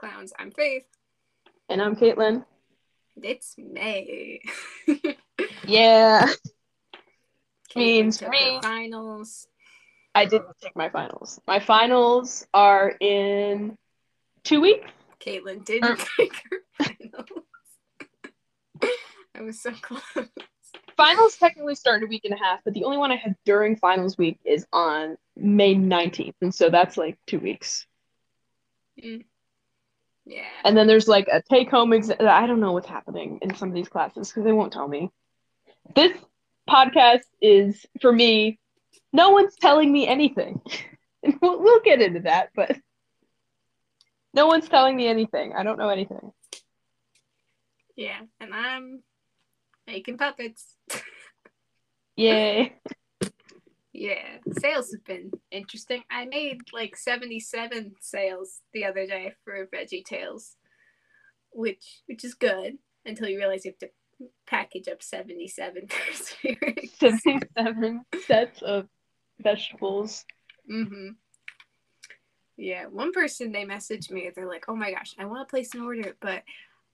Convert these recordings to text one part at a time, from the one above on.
welcome back to Two Pink Clowns. I'm Faith. And I'm Caitlyn. It's May. yeah. Means me. finals. I didn't take my finals. My finals are in two weeks. Caitlyn didn't take her finals. I was so close. Finals technically start in a week and a half, but the only one I had during finals week is on May 19th. And so that's like two weeks. Mm. Yeah. And then there's like a take home exam. I don't know what's happening in some of these classes because they won't tell me. This podcast is for me, no one's telling me anything. And we'll, we'll get into that, but no one's telling me anything. I don't know anything. Yeah. And I'm making puppets. Yay. Yeah, sales have been interesting. I made like 77 sales the other day for Veggie Tales, which which is good until you realize you have to package up 77 pairs of earrings. 77 sets of vegetables. Mm-hmm. Yeah, one person they messaged me. They're like, "Oh my gosh, I want to place an order, but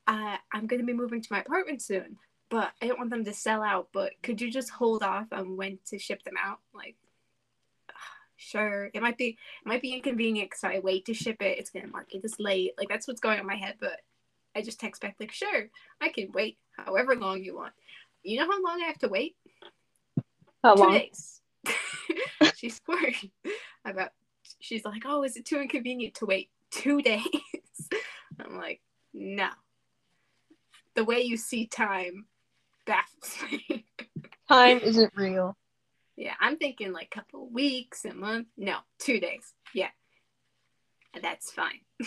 uh, I'm gonna be moving to my apartment soon. But I don't want them to sell out. But could you just hold off on when to ship them out? Like, sure, it might be it might be inconvenient because I wait to ship it. It's gonna mark it as late. Like that's what's going on in my head. But I just text back like, sure, I can wait however long you want. You know how long I have to wait? How two long? days. she's worried about. She's like, "Oh, is it too inconvenient to wait two days?" I'm like, "No." The way you see time baffles me. Time isn't real. yeah, I'm thinking like a couple weeks, a month. No, two days. Yeah, and that's fine.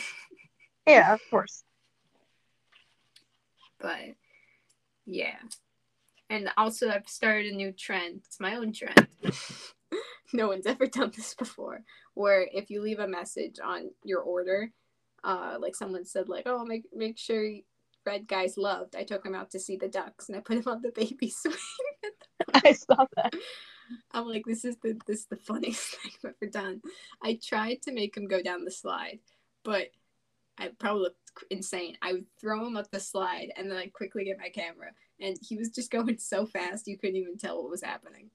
Yeah, of course. But yeah, and also I've started a new trend. It's my own trend. no one's ever done this before. Where if you leave a message on your order, uh, like someone said, like, "Oh, make make sure red guy's loved." I took him out to see the ducks, and I put him on the baby swing. I saw that. I'm like, this is the this is the funniest thing I've ever done. I tried to make him go down the slide, but I probably looked insane. I would throw him up the slide and then I'd quickly get my camera, and he was just going so fast you couldn't even tell what was happening.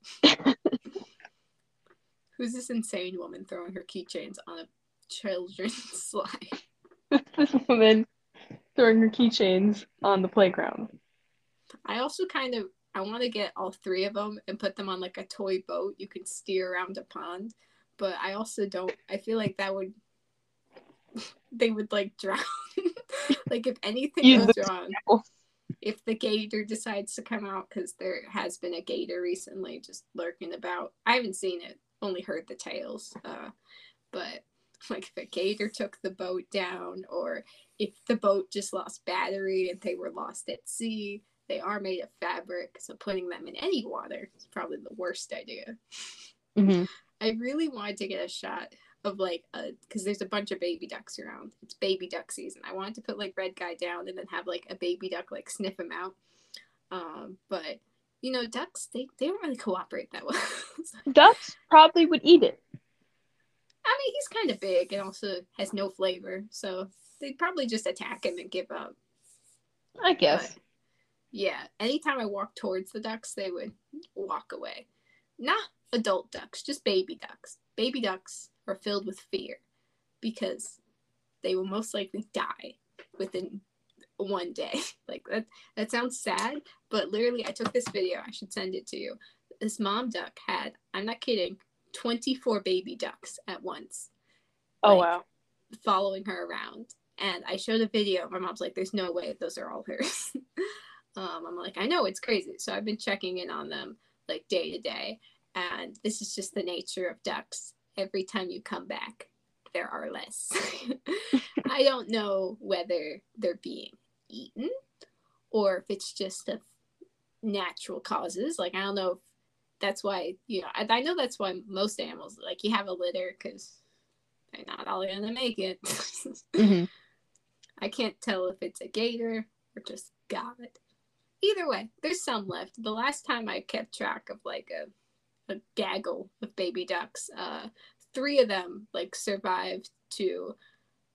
Who's this insane woman throwing her keychains on a children's slide? this woman throwing her keychains on the playground. I also kind of I want to get all three of them and put them on like a toy boat you can steer around a pond, but I also don't. I feel like that would they would like drown. like if anything goes wrong, if the gator decides to come out because there has been a gator recently just lurking about. I haven't seen it, only heard the tales. Uh, but like if a gator took the boat down, or if the boat just lost battery and they were lost at sea, they are made of fabric, so putting them in any water is probably the worst idea. hmm I really wanted to get a shot of like a because there's a bunch of baby ducks around. It's baby duck season. I wanted to put like red guy down and then have like a baby duck like sniff him out. Um, but you know, ducks they, they don't really cooperate that well. Ducks probably would eat it. I mean, he's kind of big and also has no flavor, so they'd probably just attack him and give up. I guess. But, yeah, anytime I walked towards the ducks, they would walk away. Not adult ducks, just baby ducks. Baby ducks are filled with fear because they will most likely die within one day. Like that that sounds sad, but literally I took this video, I should send it to you. This mom duck had, I'm not kidding, 24 baby ducks at once oh like, wow. following her around. And I showed a video. My mom's like, "There's no way those are all hers." um, I'm like, "I know it's crazy." So I've been checking in on them like day to day, and this is just the nature of ducks. Every time you come back, there are less. I don't know whether they're being eaten or if it's just of natural causes. Like I don't know if that's why you know. I, I know that's why most animals like you have a litter because they're not all gonna make it. hmm I can't tell if it's a gator or just God. Either way, there's some left. The last time I kept track of like a, a gaggle of baby ducks, uh, three of them like survived to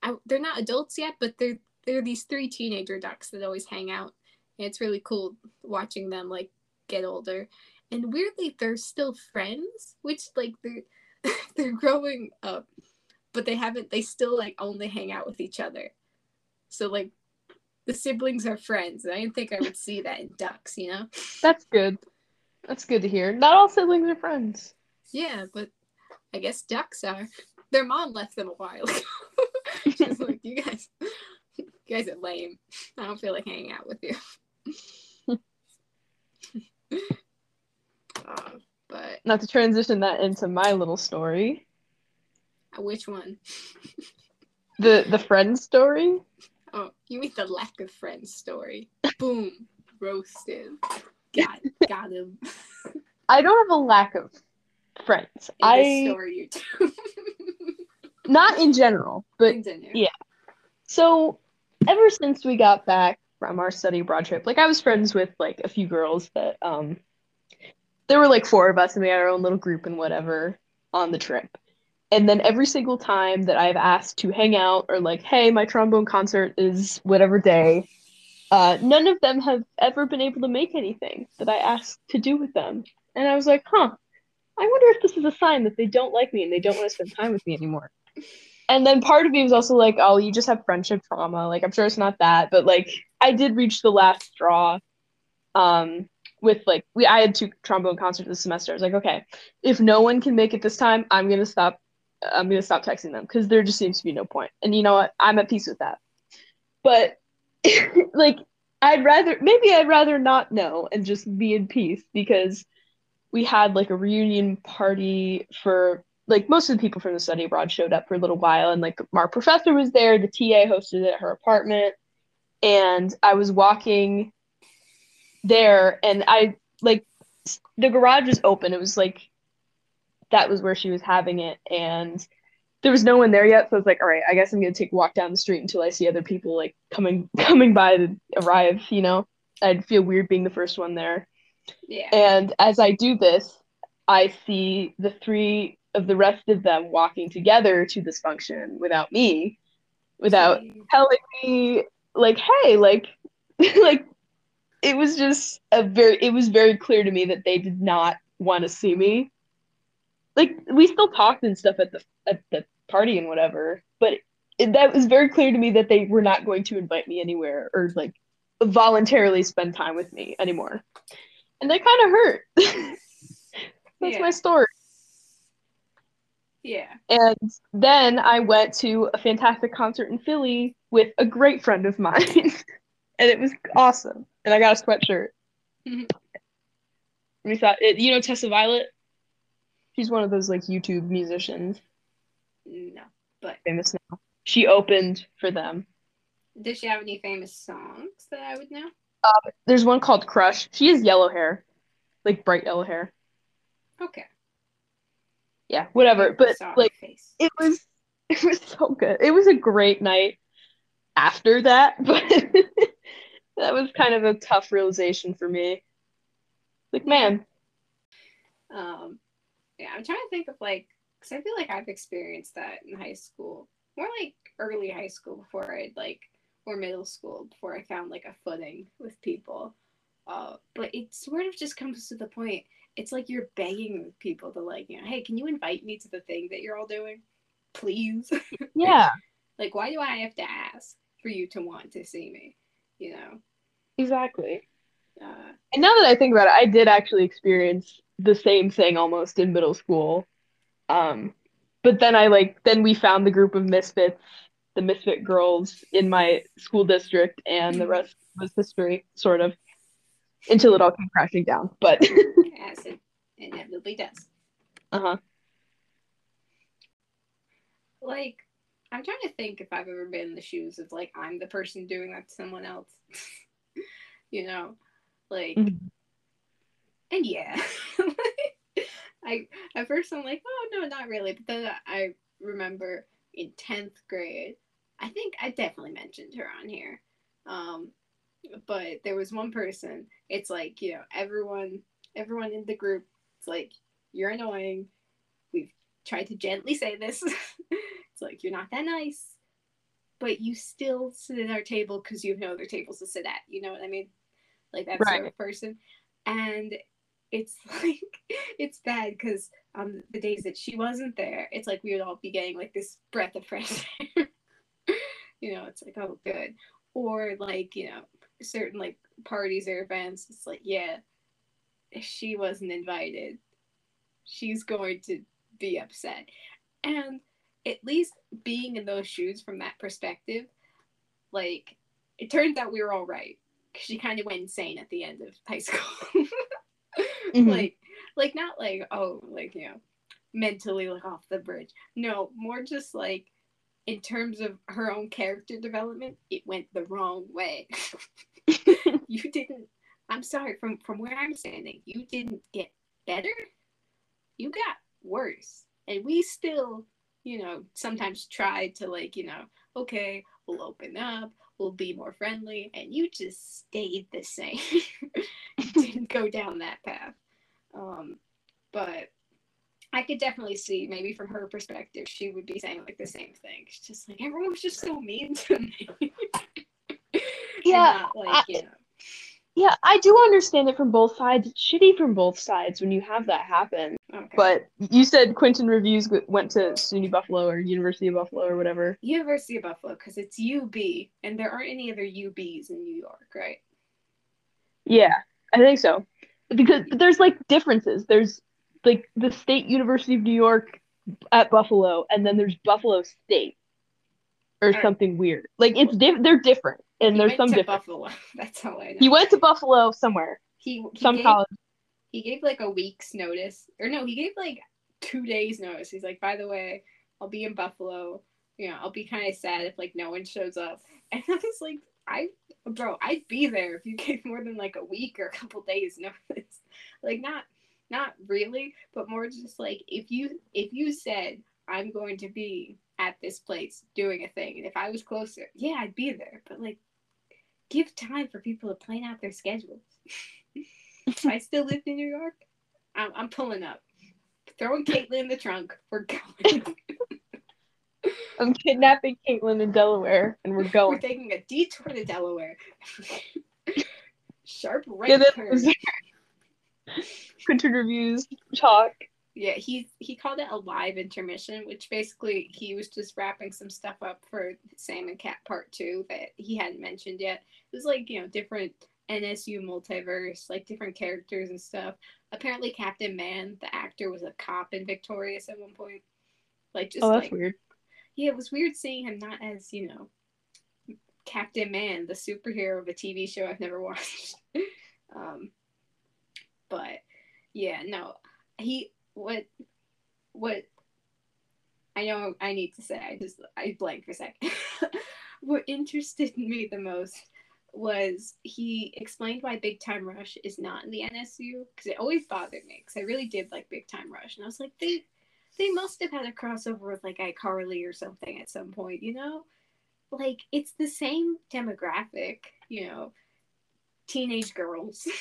I, they're not adults yet, but they're they're these three teenager ducks that always hang out. And it's really cool watching them like get older. And weirdly, they're still friends, which like they're they're growing up, but they haven't. They still like only hang out with each other. So like the siblings are friends. And I didn't think I would see that in ducks, you know? That's good. That's good to hear. Not all siblings are friends. Yeah, but I guess ducks are. Their mom left them a while ago. She's like, you guys, you guys are lame. I don't feel like hanging out with you. Uh, but not to transition that into my little story. Which one? the the friend story. Oh, you mean the lack of friends story? Boom, roasted. Got got him. I don't have a lack of friends. In I story you do. not in general, but Continue. yeah. So ever since we got back from our study abroad trip, like I was friends with like a few girls that um there were like four of us and we had our own little group and whatever on the trip. And then every single time that I've asked to hang out or like, hey, my trombone concert is whatever day, uh, none of them have ever been able to make anything that I asked to do with them. And I was like, huh, I wonder if this is a sign that they don't like me and they don't want to spend time with me anymore. And then part of me was also like, oh, you just have friendship trauma. Like, I'm sure it's not that, but like, I did reach the last straw. Um, with like, we I had two trombone concerts this semester. I was like, okay, if no one can make it this time, I'm gonna stop. I'm gonna stop texting them because there just seems to be no point. And you know what? I'm at peace with that. But like, I'd rather maybe I'd rather not know and just be in peace because we had like a reunion party for like most of the people from the study abroad showed up for a little while and like our professor was there the ta hosted it at her apartment and i was walking there and i like the garage was open. It was like that was where she was having it and there was no one there yet so i was like all right i guess i'm gonna take a walk down the street until i see other people like coming coming by to arrive you know? I'd feel weird being the first one there. Yeah. and as I do this, I see the three of the rest of them walking together to this function without me, without telling me like, hey, like like it was just a very it was very clear to me that they did not want to see me. Like we still talked and stuff at the at the party and whatever, but it, that was very clear to me that they were not going to invite me anywhere or like voluntarily spend time with me anymore. And that kind of hurt. That's Yeah. my story. Yeah. And then I went to a fantastic concert in Philly with a great friend of mine. and it was awesome. And I got a sweatshirt. Mhm. we thought it, you know Tessa Violet? She's one of those like YouTube musicians, No. But famous now. She opened for them. does she have any famous songs that I would know? There's one called Crush. She has yellow hair. Like bright yellow hair. Okay. Yeah, whatever. But like it was it was so good. It was a great night after that, but that was kind of a tough realization for me. Like, man, Um, yeah, I'm trying to think of like, because I feel like I've experienced that in high school, more like early high school before I'd like, or middle school before I found like a footing with people. Uh, but it sort of just comes to the point. It's like you're begging people to like, you know, hey, can you invite me to the thing that you're all doing, please? yeah, like, why do I have to ask for you to want to see me? You know. exactly. Uh, And now that I think about it, I did actually experience the same thing almost in middle school. Um, but then I like then we found the group of misfits, the misfit girls in my school district, and the rest was history, sort of, until it all came crashing down. But as it inevitably does. uh-huh. like I'm trying to think if I've ever been in the shoes of like I'm the person doing that to someone else. you know? Like Mhm. and yeah. I at first I'm like, oh no, not really. But then I remember in tenth grade, I think I definitely mentioned her on here. Um but there was one person, it's like, you know, everyone everyone in the group, it's like, you're annoying. We've to gently say this. it's like you're not that nice. but you still sit at our table because you have no other tables to sit at. You know what I mean? Like that Right. sort of person. And it's like it's bad because on um, the days that she wasn't there, it's like we would all be getting like this breath of fresh air. you know, it's like oh good. Or like you know certain like parties or events, it's like yeah, she wasn't invited, she's going to be upset. And at least being in those shoes from that perspective, like it turns out we were all right because she kind of went insane at the end of high school. Mhm. like, like not like oh, like you know, mentally like off the bridge. No, more just like in terms of her own character development, it went the wrong way. you didn't. I'm sorry. From from where I'm standing, you didn't get better. You got worse, and we still, you know, sometimes try to like, you know, okay, we'll open up, we'll be more friendly, and you just stayed the same. didn't go down that path. Um, but I could definitely see maybe from her perspective, she would be saying like the same thing. She's just like everyone was just so mean to me. Yeah, not, like I- you know. Yeah, I do understand it from both sides. It's shitty from both sides when you have that happen. Okay. But you said Quinton Reviews went to SUNY Buffalo or University of Buffalo or whatever. University of Buffalo because it's UB and there aren't any other UBs in New York, right? Yeah, I think so. Because but there's like differences. There's like the State University of New York at Buffalo, and then there's Buffalo State or something weird. Like it's diff- they're different, and He there's went some to difference. Buffalo. That's all I know. He went to Buffalo somewhere, he, he some gave, college. He gave like a week's notice, or no, he gave like two days notice. He's like, by the way, I'll be in Buffalo. You know, I'll be kind of sad if like no one shows up. And I was like, I, bro, I'd be there if you gave more than like a week or a couple days notice. like not, not really, but more just like if you if you said I'm going to be at this place doing a thing, and if I was closer, yeah, I'd be there. But like, give time for people to plan out their schedules. I still live in New York, I'm, I'm pulling up, throwing Caitlyn in the trunk. We're going. I'm kidnapping Caitlyn in Delaware, and we're going. We're taking a detour to Delaware. Sharp right Yeah, turn. Quinton Reviews talk. Yeah, he he called it a live intermission, which basically he was just wrapping some stuff up for Sam and Cat Part Two that he hadn't mentioned yet. It was like you know different NSU multiverse, like different characters and stuff. Apparently, Captain Man, the actor, was a cop in Victorious at one point. Like just Oh, that's like weird. yeah, it was weird seeing him not as you know Captain Man, the superhero of a TV show I've never watched. um, but yeah, no, he what what I know I need to say. I just I blanked for a second. what interested me the most was he explained why Big Time Rush is not in the NSU because it always bothered me because I really did like Big Time Rush and I was like they they must have had a crossover with like iCarly or something at some point, you know? Like it's the same demographic, you know, teenage girls.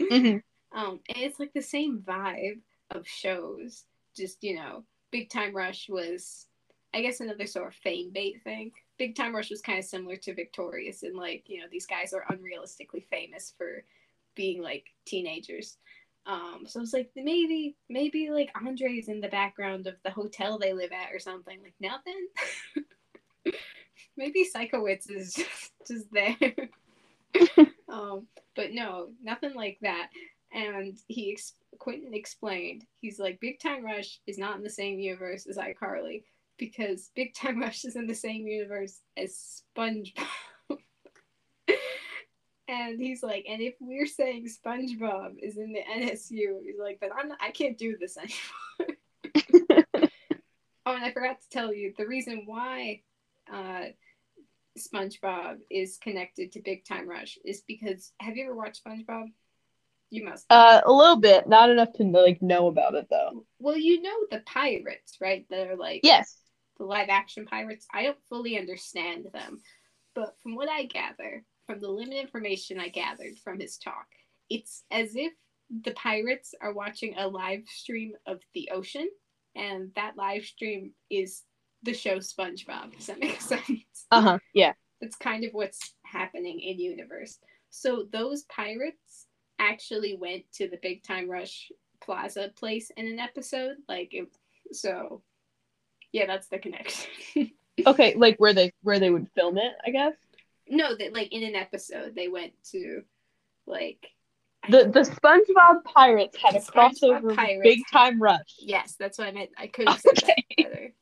Mhm. um, and it's like the same vibe of shows. Just, you know, Big Time Rush was I guess another sort of fame bait thing. Big Time Rush was kind of similar to Victorious and like, you know, these guys are unrealistically famous for being like teenagers. Um, so it's like maybe maybe like Andre's in the background of the hotel they live at or something. Like nothing. maybe Sikowitz is just, just there. um, but no, nothing like that. And he ex- Quinton explained he's like Big Time Rush is not in the same universe as iCarly because Big Time Rush is in the same universe as SpongeBob. and he's like, and if we're saying SpongeBob is in the NSU, he's like, then I'm not, I can't do this anymore. oh, and I forgot to tell you the reason why uh, SpongeBob is connected to Big Time Rush is because have you ever watched SpongeBob? You must. Uh, a little bit, not enough to like know about it though. Well, you know the pirates, right? That are like Yes. the live action pirates. I don't fully understand them, but from what I gather, from the limited information I gathered from his talk, it's as if the pirates are watching a live stream of the ocean, and that live stream is the show SpongeBob. Does that make sense? Uh huh. Yeah. That's kind of what's happening in universe. So those pirates actually went to the Big Time Rush Plaza place in an episode. Like, it, so yeah, that's the connection. Okay, like where they where they would film it, I guess. no, that like in an episode they went to like The the SpongeBob Pirates had a crossover Pirates. Big Time Rush. yes, that's what I meant. I couldn't Okay. that better.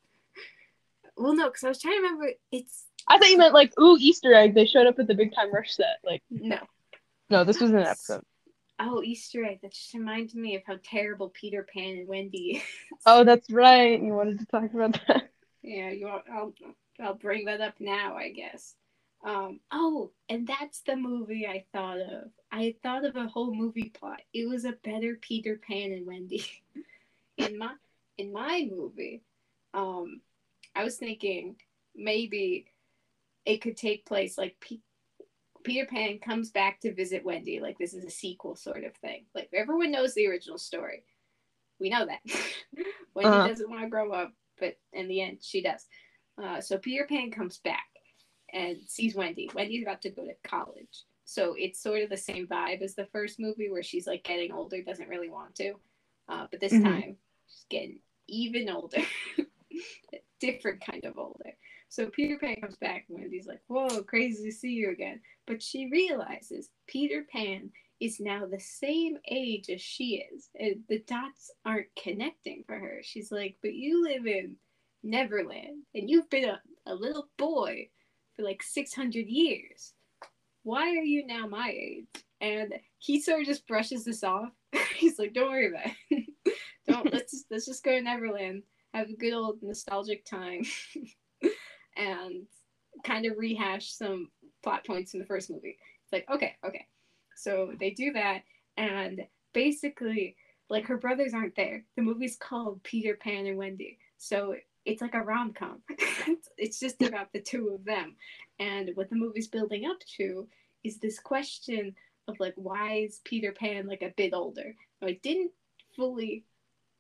Well, no, because I was trying to remember. It's I thought you meant like ooh Easter egg. They showed up at the Big Time Rush set. Like no. no, this was an episode. Oh, Easter egg. That just reminded me of how terrible Peter Pan and Wendy. is. Oh, that's right. You wanted to talk about that. Yeah, you want, I'll I'll bring that up now, I guess. Um, oh, and that's the movie I thought of. I thought of a whole movie plot. It was a better Peter Pan and Wendy. in my in my movie, um, I was thinking maybe it could take place like Pe- Peter Pan comes back to visit Wendy. Like this is a sequel sort of thing. Like everyone knows the original story. We know that. Wendy Uh-huh. doesn't want to grow up, but in the end, she does. Uh, so Peter Pan comes back and sees Wendy. Wendy's about to go to college. So it's sort of the same vibe as the first movie where she's like getting older, doesn't really want to. Uh, but this Mhm. time, she's getting even older. Different kind of older. So Peter Pan comes back and Wendy's like, Whoa, crazy to see you again. But she realizes Peter Pan is now the same age as she is. And the dots aren't connecting for her. She's like, But you live in Neverland and you've been a, a little boy for like 600 years. Why are you now my age? And he sort of just brushes this off. He's like, Don't worry about it. Don't let's just, let's just go to Neverland, have a good old nostalgic time, and kind of rehash some plot points in the first movie. It's like, okay, okay. So they do that, and basically, like her brothers aren't there. The movie's called Peter Pan and Wendy, so it's like a rom com. it's just about the two of them, and what the movie's building up to is this question of like, why is Peter Pan like a bit older? Now, I didn't fully,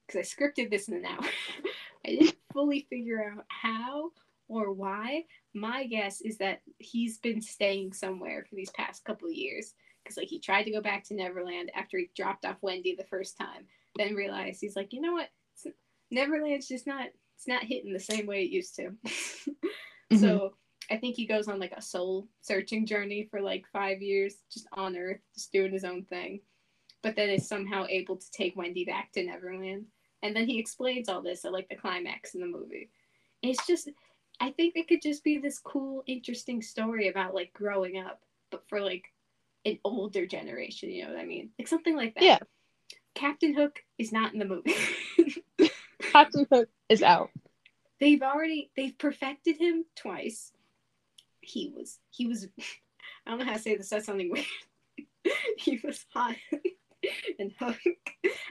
because I scripted this in an hour. I didn't fully figure out how or why. My guess is that he's been staying somewhere for these past couple years because like he tried to go back to Neverland after he dropped off Wendy the first time, then realized he's like, you know what, It's- Neverland's just not it's not hitting the same way it used to. Mm-hmm. So I think he goes on like a soul searching journey for like five years, just on Earth, just doing his own thing. But then is somehow able to take Wendy back to Neverland. And then he explains all this at like the climax in the movie. It's just I think it could just be this cool, interesting story about like growing up, but for like an older generation, you know what I mean? Like something like that. Yeah. Captain Hook is not in the movie. Captain Hook is out. they've already they've perfected him twice. He was he was I don't know how to say this. That's something weird. he was hot and Hook,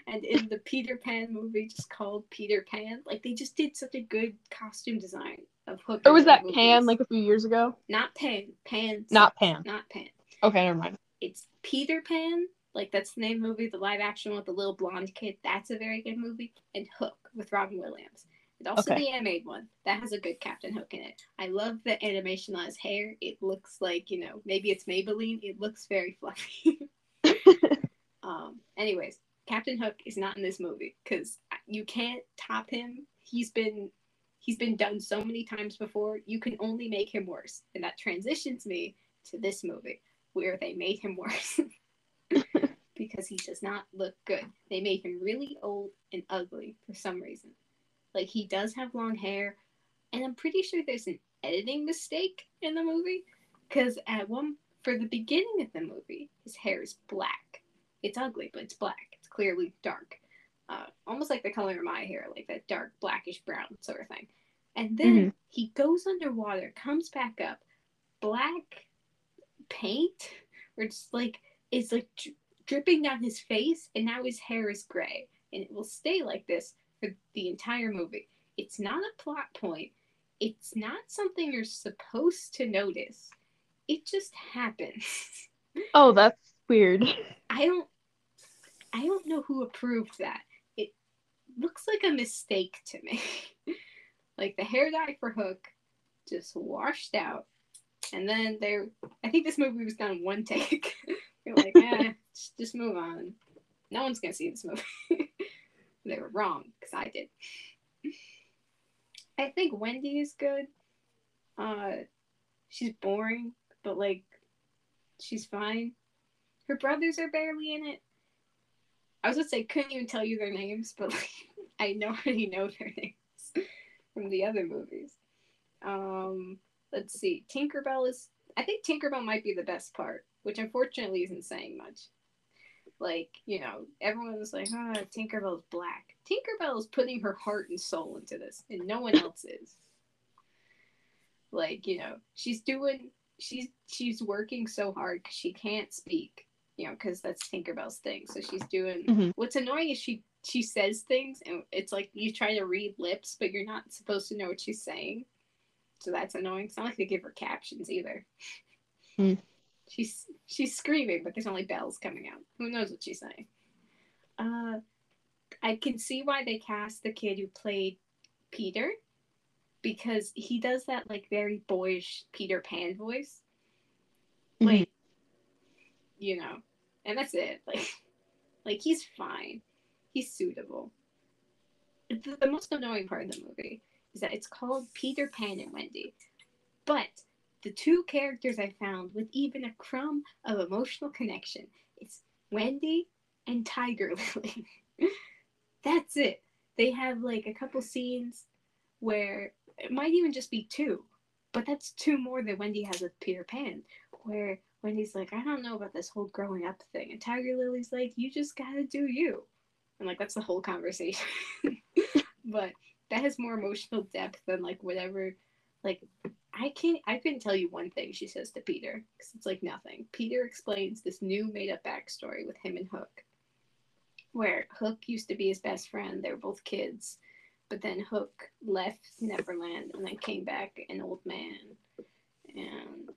and in the Peter Pan movie, just called Peter Pan. Like they just did such a good costume design of Hook. Or was that movies. Pan like a few years ago? not Pan? Pan. Not Pan. Not Pan. Okay, never mind. It's Peter Pan. Like that's the name of the movie, the live action with the little blonde kid. That's a very good movie. And Hook with Robin Williams. And also Okay. the animated one. That has a good Captain Hook in it. I love the animation on his hair. It looks like, you know, maybe it's Maybelline. It looks very fluffy. um, anyways, Captain Hook is not in this movie because you can't top him. He's been he's been done so many times before. You can only make him worse. And that transitions me to this movie where they made him worse. because he does not look good. They made him really old and ugly for some reason. Like he does have long hair, and I'm pretty sure there's an editing mistake in the movie because at one for the beginning of the movie, his hair is black. It's ugly, but it's black. It's clearly dark, uh, almost like the color of my hair, like that dark blackish brown sort of thing. And then Mhm. he goes underwater, comes back up, black paint, or just like it's like dri- dripping down his face, and now his hair is gray, and it will stay like this for the entire movie. It's not a plot point. It's not something you're supposed to notice. It just happens. Oh, that's weird. I don't I don't know who approved that. Looks like a mistake to me. Like the hair dye for Hook just washed out. And then there, I think this movie was done in one take. You're like, eh, just, just move on. No one's gonna see this movie. they were wrong because I did. I think Wendy is good. Uh, she's boring, but like, she's fine. Her brothers are barely in it. I was gonna say couldn't even tell you their names, but like, I already know their names from the other movies. Um, let's see. Tinkerbell is. I think Tinkerbell might be the best part, which unfortunately isn't saying much. Like you know, everyone's like, "Ah, oh, Tinkerbell's black." Tinkerbell is putting her heart and soul into this, and no one else is. Like you know, she's doing. She's she's working so hard because she can't speak. You know, because that's Tinkerbell's thing. So she's doing. Mhm. What's annoying is she she says things, and it's like you try to read lips, but you're not supposed to know what she's saying. So that's annoying. It's not like they give her captions either. Hmm. She's she's screaming, but there's only bells coming out. Who knows what she's saying? Uh, I can see why they cast the kid who played Peter, because he does that like very boyish Peter Pan voice. Like, you know, and that's it. Like, like he's fine. He's suitable. The, the most annoying part of the movie is that it's called Peter Pan and Wendy, but the two characters I found with even a crumb of emotional connection is Wendy and Tiger Lily. That's it. They have like a couple scenes where it might even just be two, but that's two more than Wendy has with Peter Pan, where Wendy's like, I don't know about this whole growing up thing, and Tiger Lily's like, you just gotta do you, and like that's the whole conversation. but that has more emotional depth than like whatever, like I can't. I couldn't tell you one thing she says to Peter because it's like nothing. Peter explains this new made-up backstory with him and Hook, where Hook used to be his best friend. They were both kids, but then Hook left Neverland and then came back an old man, and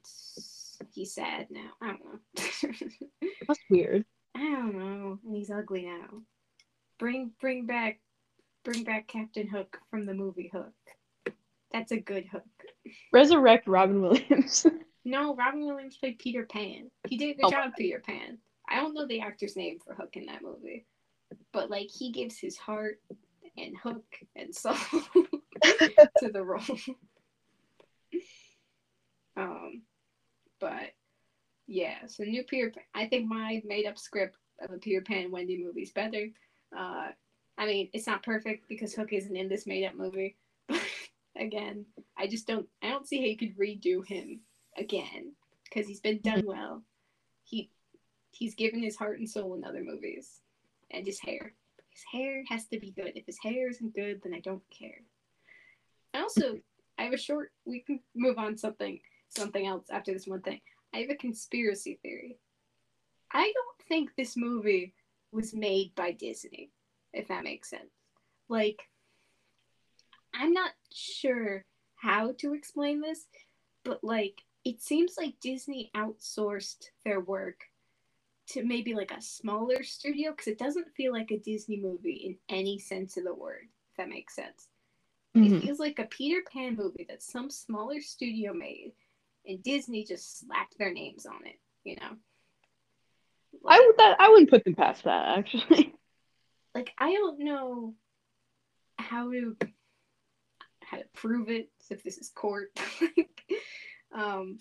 he's sad now. I don't know. That's weird. I don't know, and he's ugly now. Bring bring back bring back Captain Hook from the movie Hook. That's a good Hook. Resurrect Robin Williams. No, Robin Williams played Peter Pan. He did a good Oh. job, Peter Pan. I don't know the actor's name for Hook in that movie, but like he gives his heart and hook and soul to the role. um, but yeah, so new Peter. Pan, I think my made-up script of a Peter Pan Wendy movie is better. Uh, I mean, it's not perfect because Hook isn't in this made-up movie. But again, I just don't. I don't see how you could redo him again because he's been done well. He he's given his heart and soul in other movies, and his hair. His hair has to be good. If his hair isn't good, then I don't care. And also, I have a short. We can move on something something else after this one thing. I have a conspiracy theory. I don't think this movie was made by Disney, if that makes sense. Like, I'm not sure how to explain this, but like, it seems like Disney outsourced their work to maybe like a smaller studio because it doesn't feel like a Disney movie in any sense of the word, if that makes sense. It Mhm. feels like a Peter Pan movie that some smaller studio made, and Disney just slapped their names on it. You know, I would that I wouldn't put them past that actually. like I don't know how to how to prove it if this is court. um,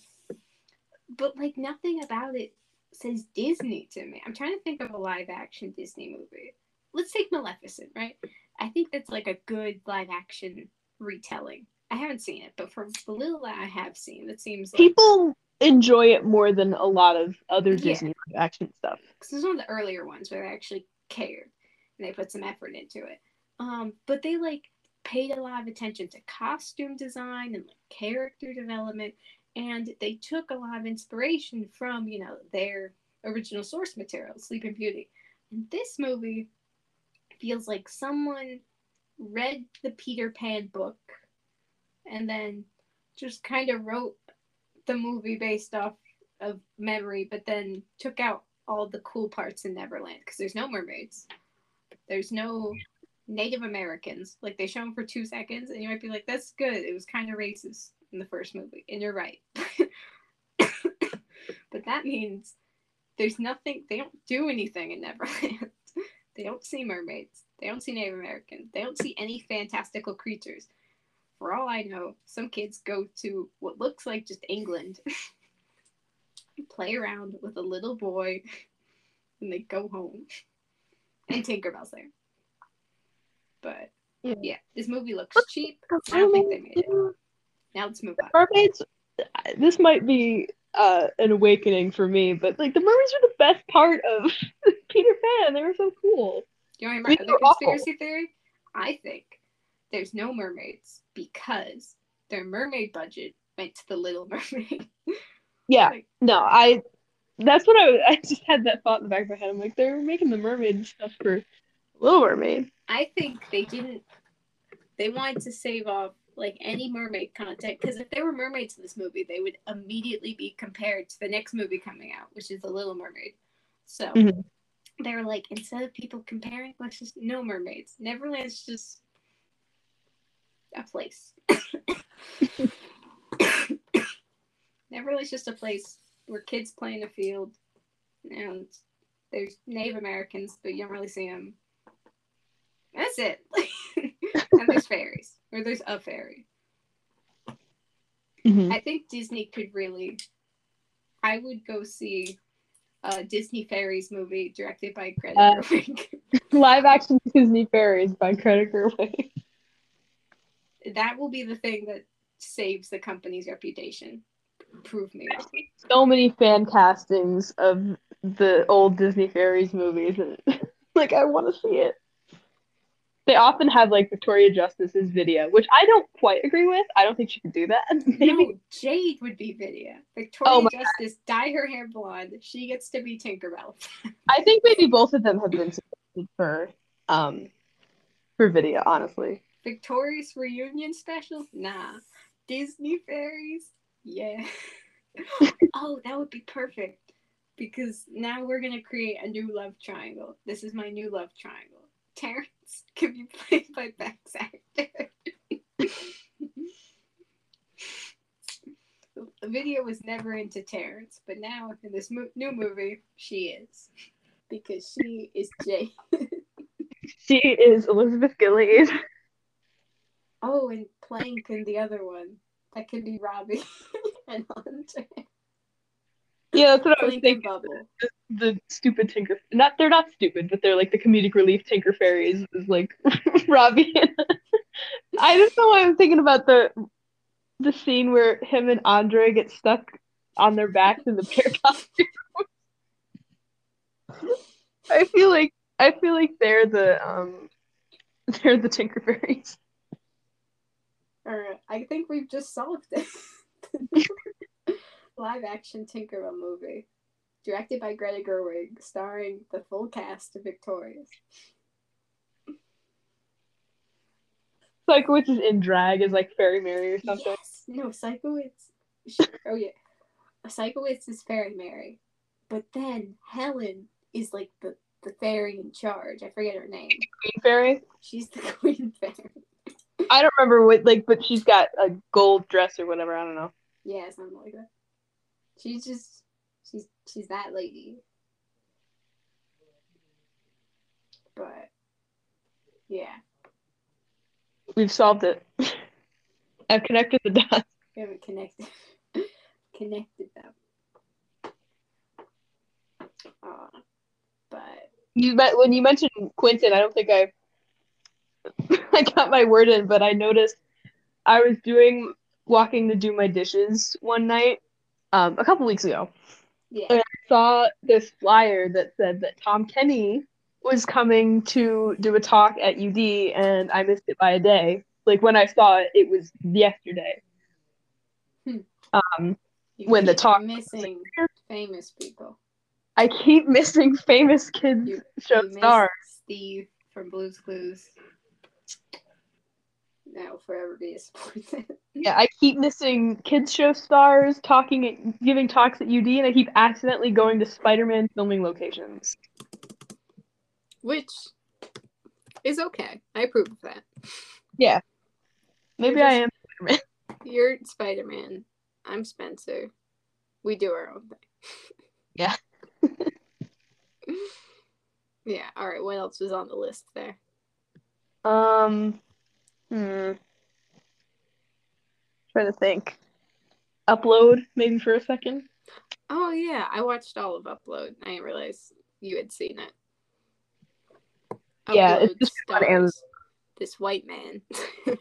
but like nothing about it says Disney to me. I'm trying to think of a live action Disney movie. Let's take Maleficent, right? I think that's like a good live action retelling. I haven't seen it, but from the little that I have seen, it seems like People enjoy it more than a lot of other Yeah. Disney action stuff. because it's one of the earlier ones where they actually cared and they put some effort into it. Um, but they like paid a lot of attention to costume design and like character development, and they took a lot of inspiration from you know their original source material, Sleeping Beauty. And this movie feels like someone read the Peter Pan book and then just kind of wrote the movie based off of memory, but then took out all the cool parts in Neverland because there's no mermaids. There's no Native Americans. Like they show them for two seconds, and you might be like, "That's good." It was kind of racist in the first movie, and you're right. but that means there's nothing. They don't do anything in Neverland. they don't see mermaids. They don't see Native Americans. They don't see any fantastical creatures. For all I know, some kids go to what looks like just England, play around with a little boy, and they go home. And Tinkerbell's there. But Yeah. yeah, this movie looks cheap. I don't think they made it. Now let's move on. mermaids this might be uh an awakening for me but like the mermaids are the best part of peter pan they were so cool Do You want to hear my other were awful. conspiracy theory? I think there's no mermaids because their mermaid budget went to the Little Mermaid. yeah Like- no i that's what i i just had that thought in the back of my head i'm like they're making the mermaid stuff for little mermaid I think they didn't. They wanted to save off like any mermaid content because if there were mermaids in this movie, they would immediately be compared to the next movie coming out, which is The Little Mermaid. So Mhm. they were like, instead of people comparing, let's just no mermaids. Neverland's just a place. Never Neverland's just a place where kids play in a field, and there's Native Americans, but you don't really see them. That's it. and there's fairies, or there's a fairy. Mhm. I think Disney could really. I would go see a Disney Fairies movie directed by Greta Uh, Gerwig. live action disney fairies by greta gerwig that will be the thing that saves the company's reputation. Prove me wrong. so many fan castings of the old disney fairies movies like i want to see it they often have like victoria justice's Vidia which i don't quite agree with i don't think she could do that maybe No, Jade would be Vidia. Victoria Oh Justice dye her hair blonde. She gets to be Tinkerbell. I think maybe both of them have been suggested for um for Vidia, honestly. Victorious reunion special? Nah. Disney fairies? Yeah. oh, that would be perfect. Because now we're gonna create a new love triangle. This is my new love triangle. Terence can be played by Beck's actor. the Vidia was never into Terence, but now in this mo- new movie, she is. Because she is Jay. She is Elizabeth Gillies. Oh, and Clank and the other one. That could be Robbie and Hunter. Yeah, that's what I was thinking. Bobble. The stupid Tinker not they're not stupid, but they're like the comedic relief Tinker Fairies is like Robbie. and- I just know why I'm thinking about the the scene where him and Andre get stuck on their backs in the pair costume. I feel like I feel like they're the um they're the Tinker Fairies. Or I think we've just solved it. Live action Tinkerbell movie. Directed by Greta Gerwig, starring the full cast of Victorious. Sikowitz is in drag as like Fairy Mary or something. Yes! No, Sikowitz. Oh, yeah. Sikowitz is Fairy Mary. But then Helen is like the, the fairy in charge. I forget her name. Queen Fairy. She's the queen fairy. I don't remember what like, but she's got a gold dress or whatever. I don't know. Yeah, something like that. She's just she's she's that lady. But yeah, We've solved it. I've connected the dots. we haven't connected connected them. Uh, but You met when you mentioned Quinton. I don't think I I got my word in, but I noticed I was doing walking to do my dishes one night, um, a couple weeks ago. yeah, Saw this flyer that said that Tom Kenny was coming to do a talk at UD, and I missed it by a day. Like when I saw it, it was yesterday. Hmm. Um, you when the talk- missing famous people. I keep missing famous kids You, show you stars. Steve from Blue's Clues. Now will forever be disappointed. Yeah, I keep missing kids show stars talking, at, giving talks at UD, and I keep accidentally going to Spider-Man filming locations. Which is okay. I approve of that. Yeah. Maybe You're I just- am. You're Spider Man. I'm Spencer. We do our own thing. Yeah. yeah. All right. What else was on the list there? Um, hmm. Trying to think. Upload maybe for a second. Oh yeah, I watched all of Upload. I didn't realize you had seen it. Yeah, it's just on Amazon. this white man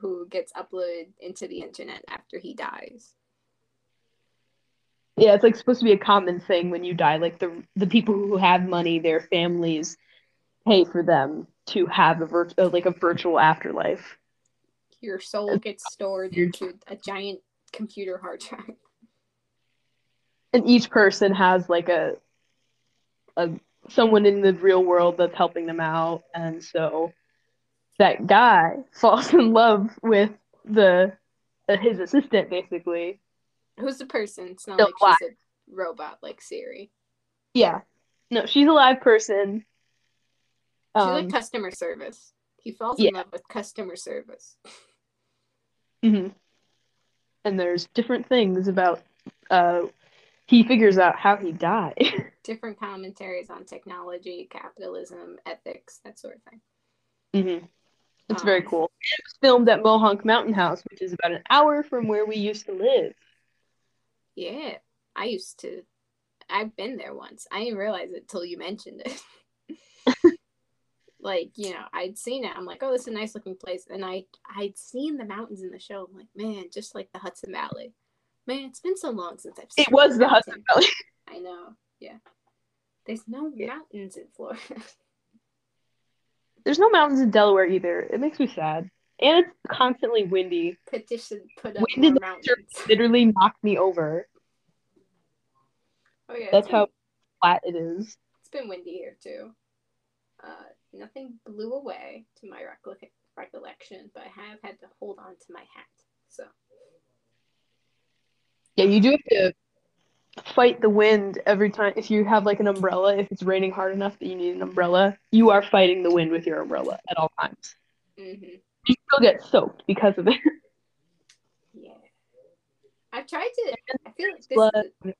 who gets uploaded into the internet after he dies. Yeah, it's like supposed to be a common thing when you die. Like the the people who have money, their families pay for them to have a virt- uh, like a virtual afterlife. Your soul gets stored into a giant computer hard drive. and each person has like a a someone in the real world that's helping them out and so that guy falls in love with the uh, his assistant basically Who's the person? It's not Still like she's a robot like Siri. yeah no she's a live person um like customer service. He falls yeah. in love with customer service. mhm. and there's different things about uh he figures out how he died Different commentaries on technology, capitalism, ethics, that sort of thing. hmm it's very Um, cool it was filmed at mohonk mountain house which is about an hour from where we used to live Yeah, I used to. I've been there once. I didn't realize it till you mentioned it. like you know, I'd seen it. I'm like, oh, this is a nice looking place, and I I'd seen the mountains in the show. I'm like, man, just like the Hudson Valley. Man, it's been so long since I've. Seen it was the hudson valley I know. Yeah. There's no Yeah. mountains in Florida. There's no mountains in Delaware either. It makes me sad. And it's constantly windy. Petition put up Wind more mountains. Literally knocked me over. Oh yeah, That's it's been, how flat it is. it's been windy here too. Uh, nothing blew away to my recolle- recollection, but I have had to hold on to my hat. So Yeah, you do have to fight the wind every time. If you have like an umbrella, if it's raining hard enough that you need an umbrella, you are fighting the wind with your umbrella at all times. hmm You still get soaked because of it. yeah, I've tried to. I feel like this. Blood. Is,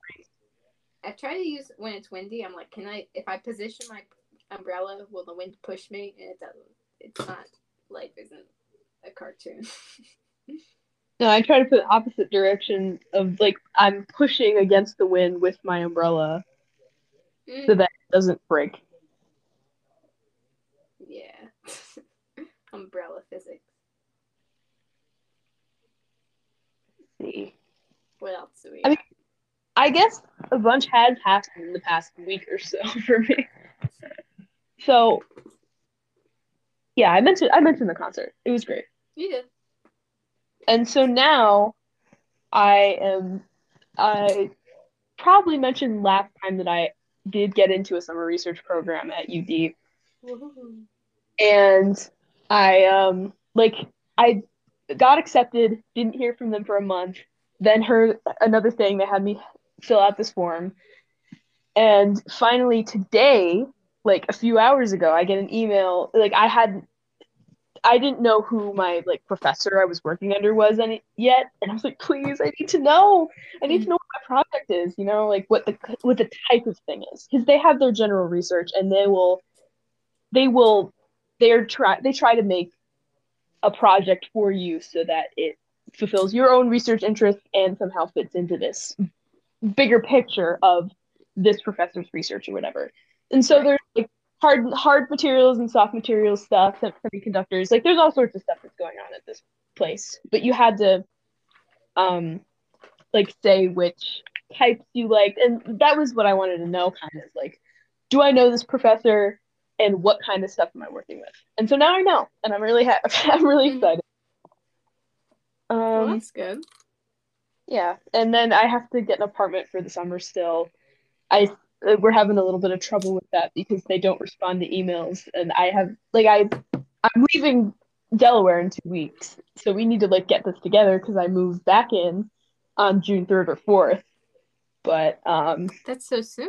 I've tried to use when it's windy. I'm like, can I? If I position my umbrella, will the wind push me? And it doesn't. It's not. Life isn't a cartoon. No, I try to put opposite direction of like I'm pushing against the wind with my umbrella Mm, so that it doesn't break. yeah. Umbrella physics. See. What else do we? I mean- I guess a bunch has happened in the past week or so for me. So yeah, I mentioned I mentioned the concert. It was great. you did. And so now I am I probably mentioned last time that I did get into a summer research program at UD Woohoo. and I um like I got accepted, didn't hear from them for a month, then heard another thing they had me fill out this form. And finally today, like a few hours ago, I get an email like I had I didn't know who my like professor I was working under was any yet, and I was like, please, I need to know. I need to know what my project is, you know, like what the what the type of thing is, because they have their general research and they will, they will, they're try they try to make a project for you so that it fulfills your own research interests and somehow fits into this bigger picture of this professor's research or whatever. And so Right. there's like hard hard materials and soft materials stuff, sem- semiconductors, like there's all sorts of stuff that's going on at this place. But you had to um like say which types you liked and that was what I wanted to know kind of like do I know this professor and what kind of stuff am I working with? And so now I know and I'm really happy I'm really Mhm. excited. Well, Um that's good. yeah, and then I have to get an apartment for the summer still. I we're having a little bit of trouble with that because they don't respond to emails, and I have like I I'm leaving Delaware in two weeks, so we need to like get this together because I move back in on June third or fourth. But um, That's so soon.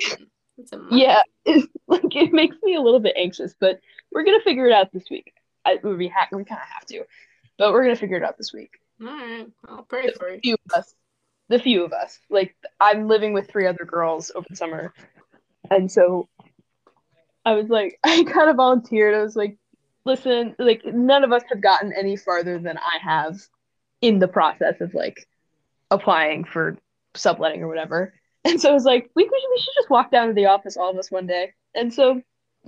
It's a month. Yeah, it's, like it makes me a little bit anxious, but we're gonna figure it out this week. I, we ha- we kind of have to, but we're gonna figure it out this week. All right. I'll pray for The you. few of us, the few of us. Like I'm living with three other girls over the summer, and so I was like, I kind of volunteered. I was like, listen, like none of us have gotten any farther than I have in the process of like applying for subletting or whatever. And so I was like, we, we, should, we should just walk down to the office, all of us, one day. And so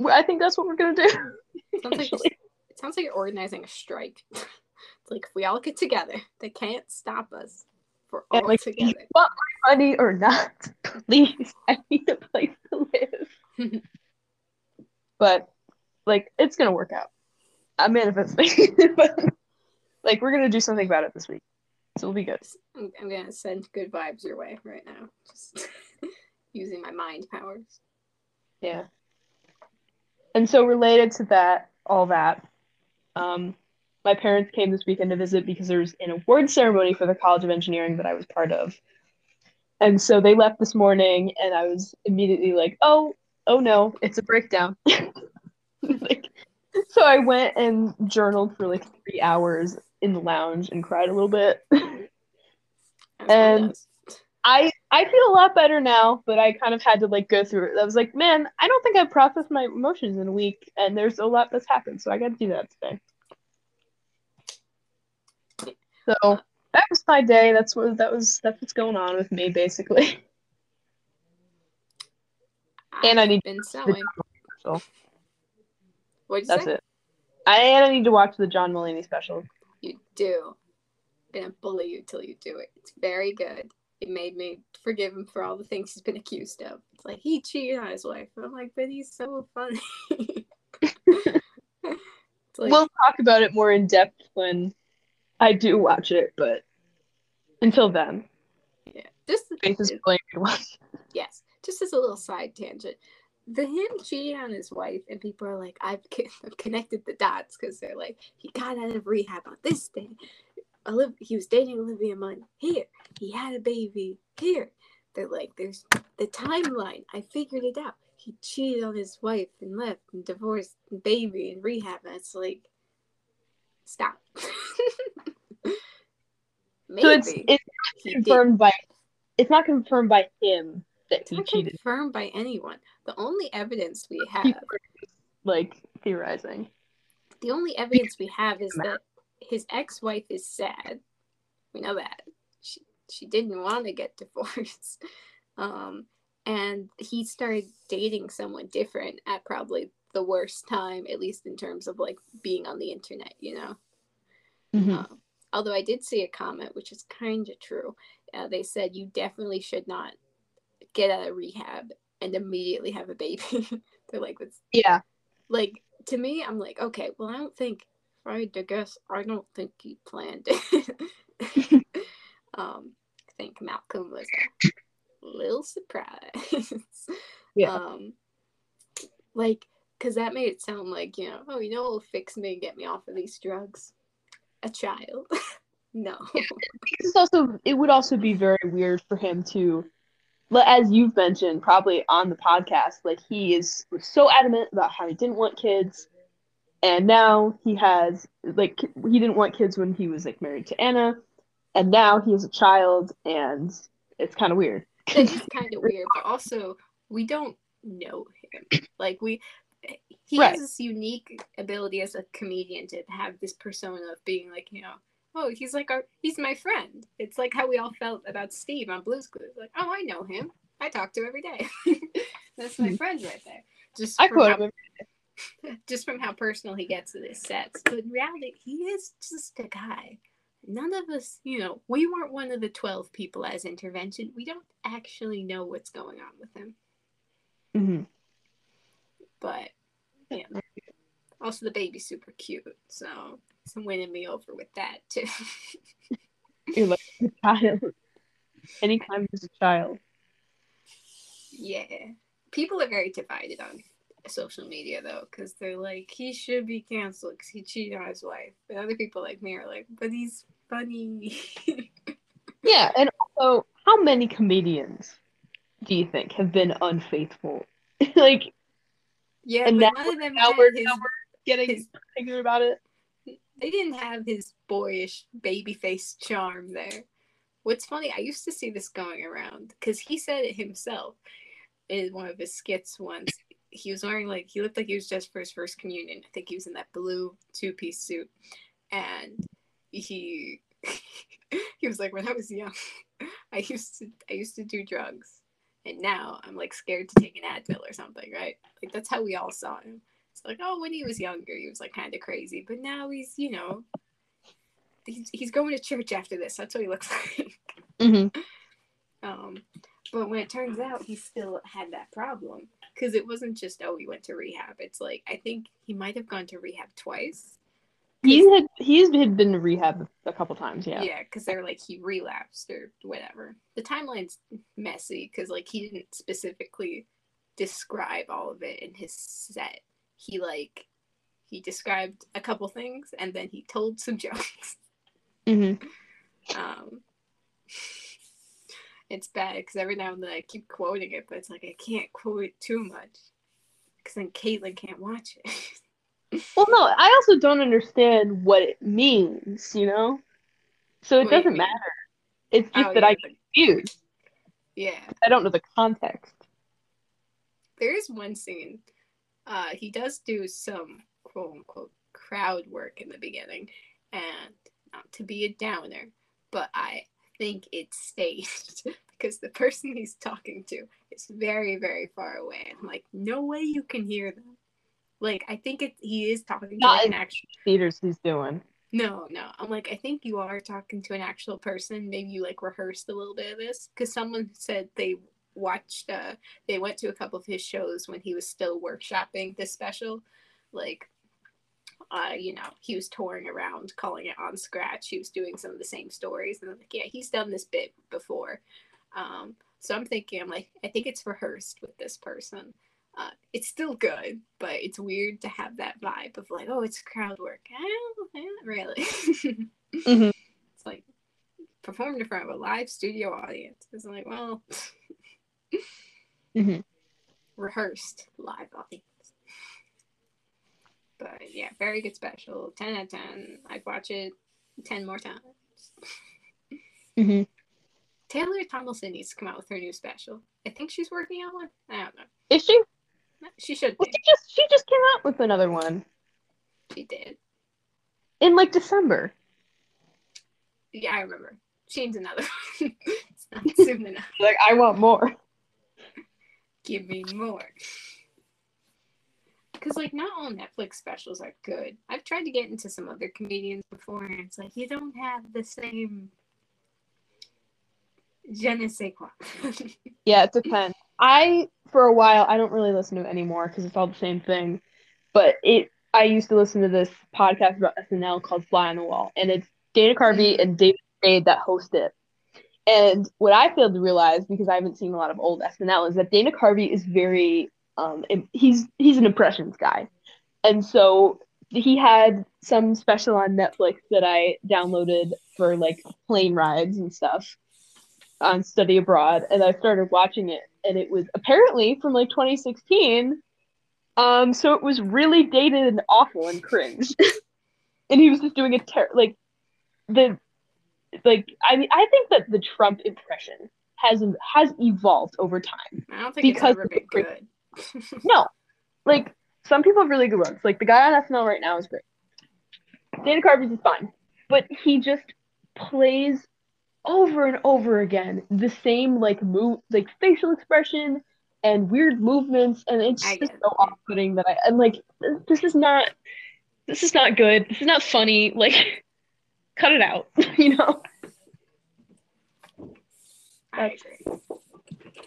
I think that's what we're gonna do. Sounds like it sounds like you're organizing a strike. it's like if we all get together, they can't stop us. We're all like, together. Money or not, please, I need a place to. But like, it's gonna work out. I'm manifesting, but like, we're gonna do something about it this week, so it'll be good. I'm, I'm gonna send good vibes your way right now. Just using my mind powers. Yeah. And so related to that, all that, um, my parents came this weekend to visit because there was an award ceremony for the College of Engineering that I was part of. And so they left this morning and I was immediately like, oh, oh no, it's a breakdown. like, so I went and journaled for like three hours in the lounge and cried a little bit. And- I I feel a lot better now, but I kind of had to like go through it. I was like, man, I don't think I've processed my emotions in a week, and there's a lot that's happened, so I got to do that today. So that was my day. That's what that was. That's what's going on with me, basically. And I need been sewing. So What'd you that's say? it. I and I need to watch the John Mulaney special. You do. I'm gonna bully you till you do it. It's very good. It made me forgive him for all the things he's been accused of. It's like he cheated on his wife. I'm like, but he's so funny. it's like, we'll talk about it more in depth when I do watch it, but until then, yeah. Just faces it- playing good ones. yes. Just as a little side tangent, the him cheating on his wife, and people are like, I've, I've connected the dots because they're like, he got out of rehab on this day. He was dating Olivia Munn here. He had a baby here. They're like, there's the timeline. I figured it out. He cheated on his wife and left and divorced and baby and rehab. And it's like, stop. Maybe So it's it's confirmed by it's not confirmed by him that It's not cheated. confirmed by anyone. The only evidence we have, People are just, like theorizing. the only evidence we have is that his ex-wife is sad. We know that she she didn't want to get divorced, um, and he started dating someone different at probably the worst time, at least in terms of like being on the internet. You know. Um, although I did see a comment, which is kind of true. Uh, they said you definitely should not get out of rehab and immediately have a baby. They're like, it's Yeah. like to me, I'm like, okay, well, I don't think. If I guess, I don't think he planned it. um, I think Malcolm was a little surprised. Yeah. Um, like, cause that made it sound like you know, oh, you know, it'll fix me and get me off of these drugs. A child. no. It's also it would also be very weird for him to as you've mentioned probably on the podcast like he is was so adamant about how he didn't want kids and now he has like he didn't want kids when he was like married to Anna and now he has a child and it's kind of weird. it is kind of weird, but also we don't know him. Like we, he Right. has this unique ability as a comedian to have this persona of being like, you know, oh, he's like our, he's my friend. It's like how we all felt about Steve on Blue's Clues. Like, oh, I know him. I talk to him every day. That's my Hmm. friend right there. Just I from quote how- him. just from how personal he gets with his sets. But in reality, he is just a guy. None of us, you know, we weren't one of the 12 people as intervention. We don't actually know what's going on with him. Mm-hmm. But, yeah. Also, the baby's super cute. So, winning me over with that, too. You're like a child. Anytime there's a child. yeah. People are very divided on social media, though, because they're like, he should be canceled because he cheated on his wife. But other people like me are like, but he's funny. Yeah, and also, how many comedians do you think have been unfaithful like, Yeah, and now, none of them now we're, his, now we're getting his- about it. They didn't have his boyish baby face charm there. What's funny, I used to see this going around because he said it himself in one of his skits once. He was wearing like he looked like he was just for his first communion. I think he was in that blue two piece suit, and he he was like, when I was young, I used to I used to do drugs, and now I'm like scared to take an Advil or something, right? Like that's how we all saw him. It's like, oh, when he was younger, he was like kind of crazy, but now he's you know he's, he's going to church after this. That's what he looks like. Mm-hmm. Um, but when it turns out he still had that problem, because it wasn't just oh he went to rehab. It's like I think he might have gone to rehab twice. He had he had been to rehab a couple times. Yeah. Yeah, because they're like he relapsed or whatever. The timeline's messy because like he didn't specifically describe all of it in his set. He like he described a couple things and then he told some jokes. Mm-hmm. Um, it's bad because every now and then I keep quoting it, but it's like I can't quote it too much because then Caitlyn can't watch it. Well, no, I also don't understand what it means. You know, so it What doesn't matter. It's just Oh, that yeah, I but- get confused. yeah, I don't know the context. there is one scene. Uh, he does do some quote unquote crowd work in the beginning, and not to be a downer, but I think it's staged because the person he's talking to is very, very far away. I'm like, no way you can hear them. Like, I think it he is talking to Not like an actual. Theaters he's doing. No, no. I'm like, I think you are talking to an actual person. Maybe you like rehearsed a little bit of this because someone said they watched. uh They went to a couple of his shows when he was still workshopping this special, like. Uh, you know, he was touring around, calling it on scratch. He was doing some of the same stories, and I'm like, yeah, he's done this bit before. Um, so I'm thinking, I'm like, I think it's rehearsed with this person. Uh, it's still good, but it's weird to have that vibe of like, oh, it's crowd work. Not really. Mhm. It's like performed in front of a live studio audience. It's like, well, Mhm. rehearsed live audience. But yeah, very good special. 10 out of 10. I'd watch it 10 more times. Mhm. Taylor Tomlinson needs to come out with her new special. I think she's working on one. I don't know. Is she? She should Well, she just she just came out with another one She did. in like December. Yeah, I remember. She needs another one. it's not soon enough. Like I want more. Give me more. Because, like, not all Netflix specials are good. I've tried to get into some other comedians before, and it's like, you don't have the same je ne sais quoi. Yeah, it depends. I for a while I don't really listen to it anymore because it's all the same thing. But it I used to listen to this podcast about SNL called Fly on the Wall, and it's Dana Carvey mm-hmm. and David Spade that host it. And what I failed to realize because I haven't seen a lot of old SNL is that Dana Carvey is very um, he's he's an impressions guy, and so he had some special on Netflix that I downloaded for like plane rides and stuff on study abroad and I started watching it and it was apparently from like 2016 um so it was really dated and awful and cringe. And he was just doing a ter- like the like I mean I think that the Trump impression has has evolved over time. I don't think Because it's ever been good. no. Like some people have really good ones. Like the guy on SNL right now is great. Dana Carvey's is fine. But he just plays over and over again the same like move like facial expression and weird movements. And it's just it. so off-putting that I I'm like this is not this is not good. This is not funny. Like cut it out you know I agree.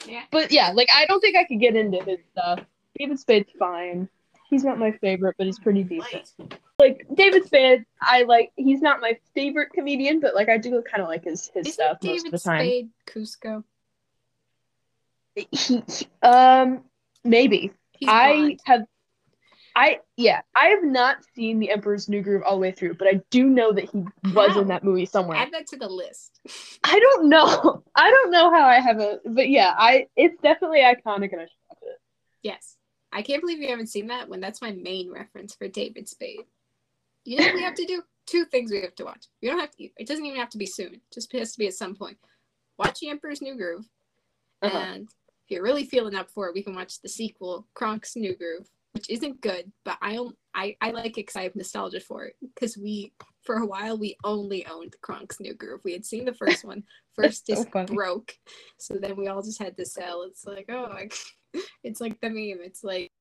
Yeah. but yeah like I don't think I could get into his stuff David Spade's fine he's not my favorite but he's pretty decent like David Spade I like he's not my favorite comedian but like I do kind of like his his Isn't stuff most David of the time Spade Cusco? he, he- um maybe He's I blonde. have, I yeah, I have not seen The Emperor's New Groove all the way through, but I do know that he was How? in that movie somewhere. Add that to the list. I don't know. I don't know how I have a, but yeah, I it's definitely iconic and I should watch it. Yes. I can't believe you haven't seen that when that's my main reference for David Spade. You know what we have to do? Two things we have to watch. You don't have to. It doesn't even have to be soon. It just has to be at some point. Watch The Emperor's New Groove, Uh-huh. and if you're really feeling up for it, we can watch the sequel, Kronk's New Groove, which isn't good, but I don't. I I like it because I have nostalgia for it. Because we for a while we only owned Kronk's New Groove. We had seen the first one. First That's so disc broke, so then we all just had to sell. It's like oh, like, it's like the meme. It's like,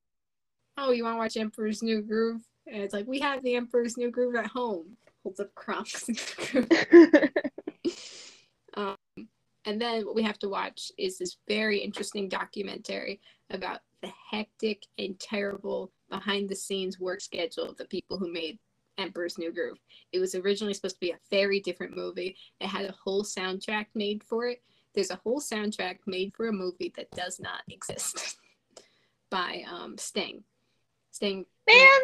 oh, you want to watch Emperor's New Groove? And it's like we have the Emperor's New Groove at home. Holds up Kronk's New Groove. And then what we have to watch is this very interesting documentary about the hectic and terrible behind the scenes work schedule of the people who made Emperor's New Groove. It was originally supposed to be a very different movie. It had a whole soundtrack made for it. There's a whole soundtrack made for a movie that does not exist by um, Sting. Sting Man,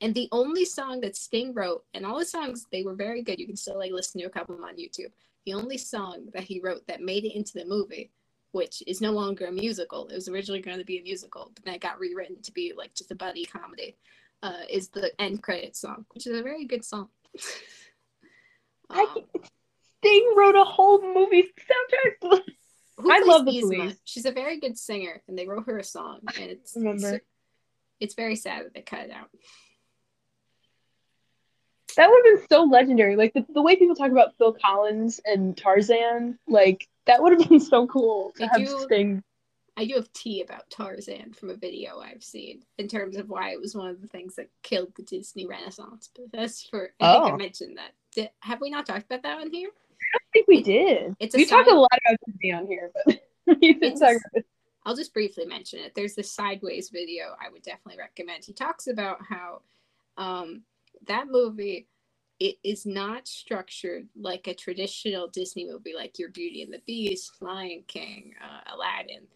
and the only song that Sting wrote, and all the songs they were very good. You can still like listen to a couple of them on YouTube. The only song that he wrote that made it into the movie, which is no longer a musical, it was originally going to be a musical, but then it got rewritten to be like just a buddy comedy, uh, is the end credit song, which is a very good song. I Um, Sting wrote a whole movie soundtrack. I love the Yzma? police. She's a very good singer, and they wrote her a song, and it's Remember. it's, it's very sad that they cut it out. That would have been so legendary. Like the, the way people talk about Phil Collins and Tarzan, like that would have been so cool to They have do- Sting. I do have tea about Tarzan from a video I've seen in terms of why it was one of the things that killed the Disney Renaissance. But that's for I think I Oh. mentioned that. Did, have we not talked about that one here? I don't think we did. It's we talked a lot about Disney on here, but we didn't It's talk about it. I'll just briefly mention it. There's this sideways video I would definitely recommend. He talks about how um, that movie it is not structured like a traditional Disney movie, like Your Beauty and the Beast, Lion King, uh, Aladdin,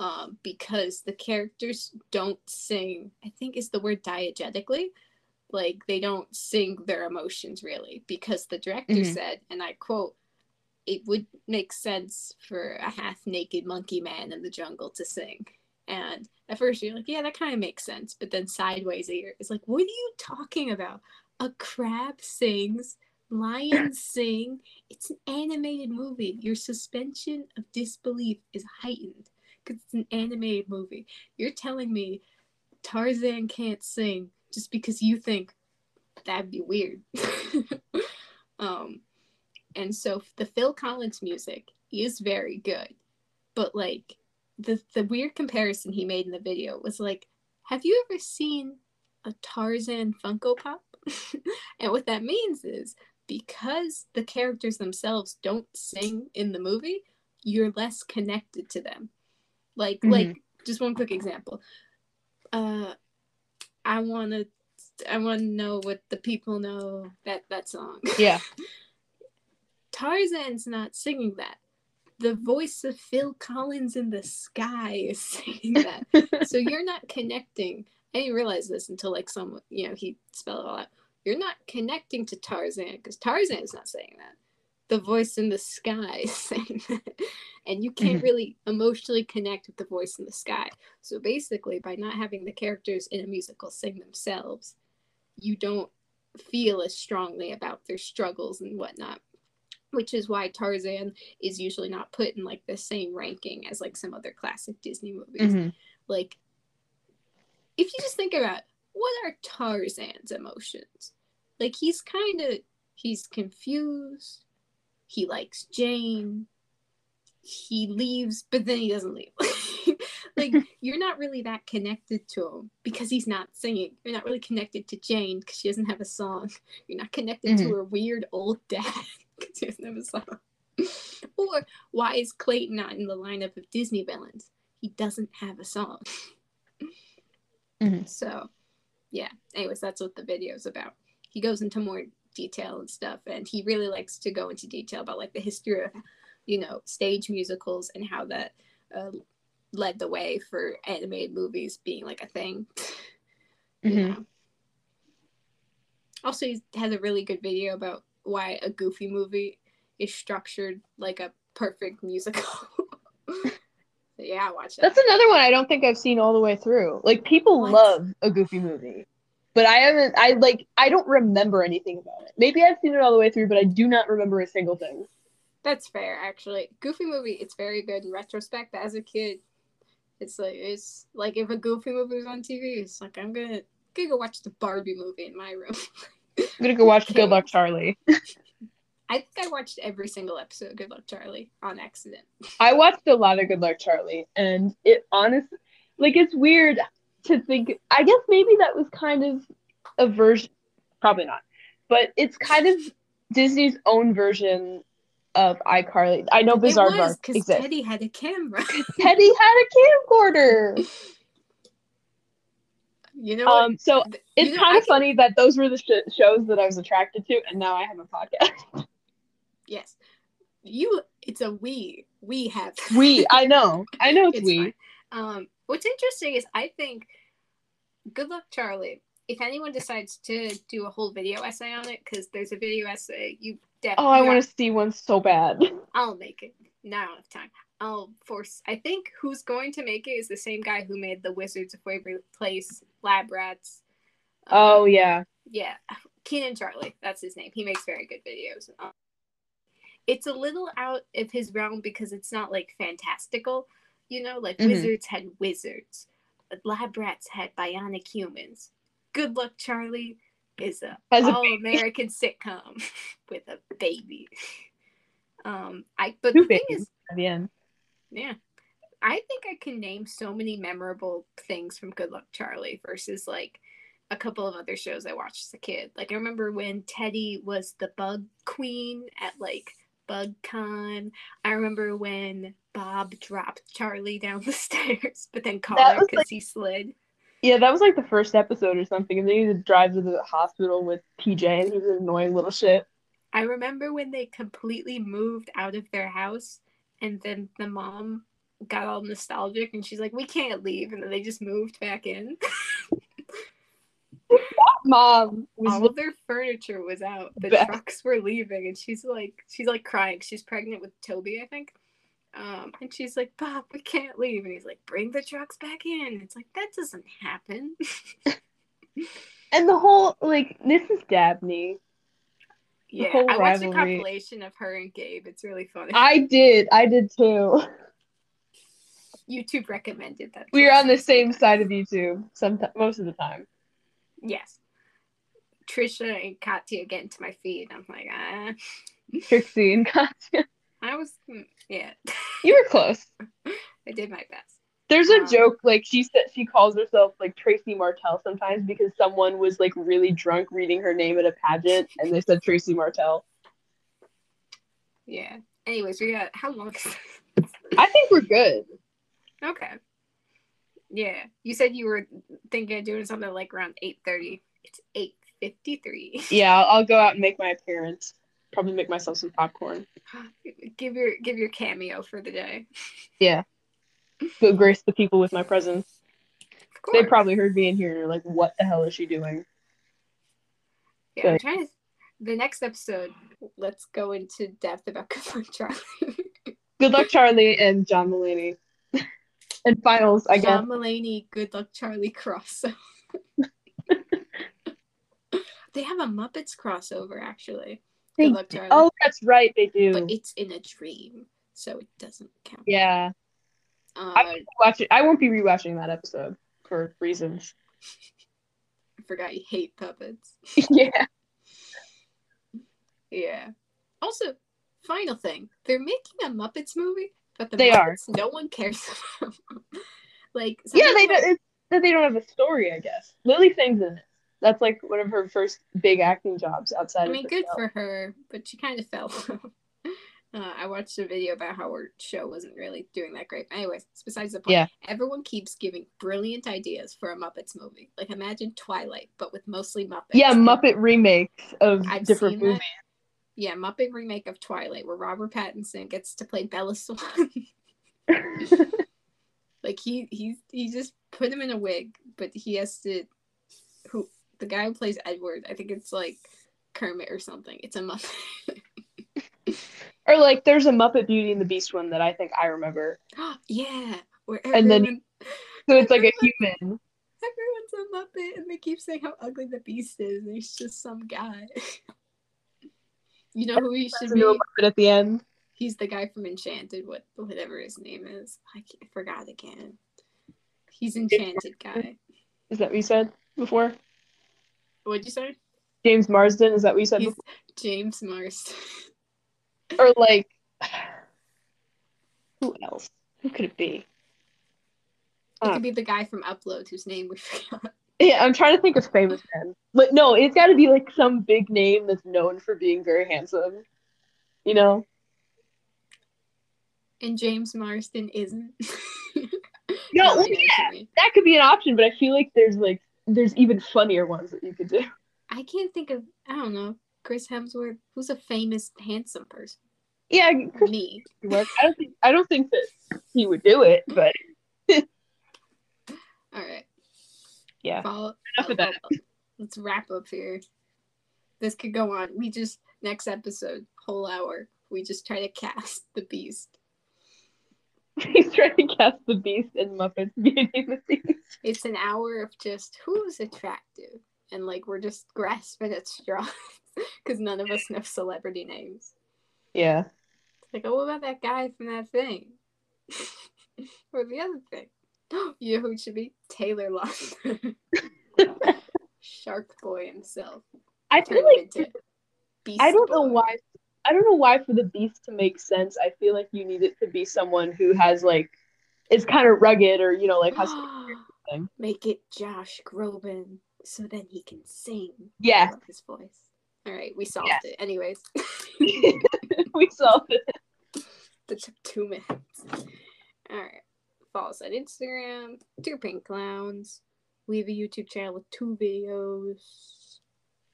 um, because the characters don't sing. I think is the word diegetically. Like they don't sing their emotions really, because the director Mhm. said, and I quote, it would make sense for a half naked monkey man in the jungle to sing. And at first you're like, yeah, that kind of makes sense. But then sideways ear is like, what are you talking about? A crab sings, lions sing. It's an animated movie. Your suspension of disbelief is heightened because it's an animated movie. You're telling me Tarzan can't sing just because you think that'd be weird. um, and so the Phil Collins music is very good, but like the the weird comparison he made in the video was like, have you ever seen a Tarzan Funko Pop? and what that means is because the characters themselves don't sing in the movie, you're less connected to them. Like Mhm. like just one quick example. Uh I wanna I wanna know what the people know that that song. Yeah. Tarzan's not singing that. The voice of Phil Collins in the sky is saying that. so you're not connecting. I didn't realize this until like some, you know, he spelled it all out. You're not connecting to Tarzan because Tarzan is not saying that. The voice in the sky is saying that. And you can't Mhm. really emotionally connect with the voice in the sky. So basically, by not having the characters in a musical sing themselves, you don't feel as strongly about their struggles and whatnot. Which is why Tarzan is usually not put in like the same ranking as like some other classic Disney movies Mhm. like if you just think about what are Tarzan's emotions? Like he's kind of he's confused. He likes Jane. He leaves, but then he doesn't leave. like you're not really that connected to him because he's not singing. You're not really connected to Jane because she doesn't have a song. You're not connected to Mhm. her weird old dad because he have a song. or why is Clayton not in the lineup of Disney villains? He doesn't have a song. Mhm. So, yeah. Anyways, that's what the video is about. He goes into more detail and stuff, and he really likes to go into detail about like the history of, you know, stage musicals and how that uh, led the way for animated movies being like a thing. You Mhm. know? Also, he has a really good video about why a Goofy movie is structured like a perfect musical. Yeah, watch that. That's another one I don't think I've seen all the way through. Like people What? love a Goofy movie, but I haven't. I like. I don't remember anything about it. Maybe I've seen it all the way through, but I do not remember a single thing. That's fair, actually. Goofy movie, it's very good in retrospect, but as a kid, it's like it's like if a Goofy movie was on TV, it's like I'm gonna gonna go watch the Barbie movie in my room. I'm gonna go watch Good Luck Charlie. I think I watched every single episode of Good Luck Charlie on accident. I watched a lot of Good Luck Charlie, and it honestly, like, it's weird to think. I guess maybe that was kind of a version, probably not, but it's kind of Disney's own version of iCarly. I know Bizaardvark because exists. Teddy had a camera. Teddy had a camcorder. you know? Um, so Th- it's you know, kind of funny that those were the sh- shows that I was attracted to, and now I have a podcast. Yes. You it's a we. We have we, I know, I know it's, it's we. Um what's interesting is I think Good Luck Charlie, if anyone decides to do a whole video essay on it, because there's a video essay, you definitely Oh, I want to see one so bad. I'll make it. Now I don't have time. I'll force I think who's going to make it is the same guy who made the Wizards of Waverly Place, Lab Rats. um, Oh yeah, yeah. Keenan charlie that's his name. He makes very good videos. Um, it's a little out of his realm because it's not like fantastical you know like Mhm. wizards had wizards lab rats had bionic humans. Good luck charlie is a Has a all american sitcom with a baby. Um i but two the thing is at the end. Yeah. I think I can name so many memorable things from Good Luck Charlie versus like a couple of other shows I watched as a kid. Like I remember when Teddy was the bug queen at like BugCon. I remember when Bob dropped Charlie down the stairs, but then caught was, because he slid. Yeah, that was like the first episode or something, and then he would drive to the hospital with PJ, and he was an annoying little shit. I remember when they completely moved out of their house and then the mom got all nostalgic and she's like, We can't leave and then they just moved back in. Mom was all of their furniture was out. The Back. trucks were leaving, and she's like, she's like crying. She's pregnant with Toby, I think. Um, and she's like, Bob, we can't leave. And he's like, bring the trucks back in. It's like that doesn't happen. and the whole like this is Dabney. Yeah, I watched a compilation of her and Gabe. It's really funny. I did, I did too. YouTube recommended that. We were on the same side of YouTube some most of the time. Yes. Trisha and Katya get into my feed. I'm like, ah. Trixie and Katya. I was, mm, yeah. You were close. I did my best. There's a Um, joke like she said she calls herself like Tracy Martell sometimes because someone was like really drunk reading her name at a pageant and they said Tracy Martell. Yeah. Anyways, we got how long? is I think we're good. Okay. Yeah. You said you were thinking of doing something like around 8.30. It's 8.53. Yeah, I'll, I'll go out and make my appearance. Probably make myself some popcorn. give your give your cameo for the day. Go grace the people with my presence. They probably heard me in here like, what the hell is she doing? Yeah, I'm Good. trying to the next episode, let's go into depth about Good Luck Charlie. Good luck, Charlie and John Mulaney. and finals, I guess. John Mulaney, Good Luck Charlie crossover. they have a Muppets crossover actually. They- Good Luck Charlie. Oh, that's right, they do. but it's in a dream, so it doesn't count. yeah, Uh, I watch it. I won't be rewatching that episode for reasons. I forgot you hate puppets. yeah, Yeah. Also, final thing, they're making a Muppets movie, but the They are. Muppets no one cares about. like yeah. They don't. It's that they don't have a story. I guess Lilly Singh's in it. That's like one of her first big acting jobs outside I mean, good herself. for her, but she kind of fell. Uh, I watched a video about how our show wasn't really doing that great. Anyways, it's besides the point. Yeah. Everyone keeps giving brilliant ideas for a Muppets movie. Like imagine Twilight, but with mostly Muppets. Yeah, Muppet remakes of I've different movies. that. Yeah, Muppet remake of Twilight, where Robert Pattinson gets to play Bella Swan. like he he he just put him in a wig, but he has to. Who the guy who plays Edward? I think it's like Kermit or something. It's a Muppet. or like, there's a Muppet Beauty and the Beast one that I think I remember. yeah. Where And then- So it's like a human. everyone's a Muppet and they keep saying how ugly the beast is, and he's just some guy. you know who he should be? Muppet at the end. He's the guy from Enchanted, what whatever his name is. I, I forgot again. He's Enchanted guy. Is that what you said before? What'd you say? James Marsden. Is that what you said? James Marston. Or like, who else? Who could it be? It could ah. be the guy from Upload whose name we forgot. Yeah, I'm trying to think of famous men. But no, it's got to be like some big name that's known for being very handsome. You know? And James Marston isn't. No, well, I know what you mean. that could be an option, but I feel like there's like there's even funnier ones that you could do. I can't think of I don't know Chris Hemsworth. Who's a famous handsome person? Yeah, Chris Me. I don't think I don't think that he would do it, but All right. yeah. Follow. Enough of that. Let's wrap up here. This could go on. We just next episode, whole hour. We just try to cast the beast. He's trying to cast the Beast in Muppets Beauty and the Beast. It's an hour of just who's attractive, and like we're just grasping at straws because none of us know celebrity names. Yeah. It's like, oh, what about that guy from that thing? or the other thing. You know who it should be? Taylor Lautner. Shark Boy himself. I feel like I don't know why. I don't know why for the Beast to make sense. I feel like you need it to be someone who has like is kind of rugged or you know like has. Make it Josh Groban so then he can sing. Yeah. His voice. All right, we solved Yes. it. Anyways, we solved it. that took two minutes. All right, follow us on Instagram. Two Pink Clowns. We have a YouTube channel with two videos.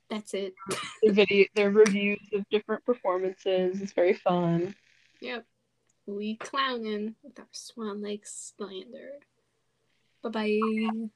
That's it. Their video, their reviews of different performances. It's very fun. Yep. We clowning with our Swan Lake slander. Bye bye.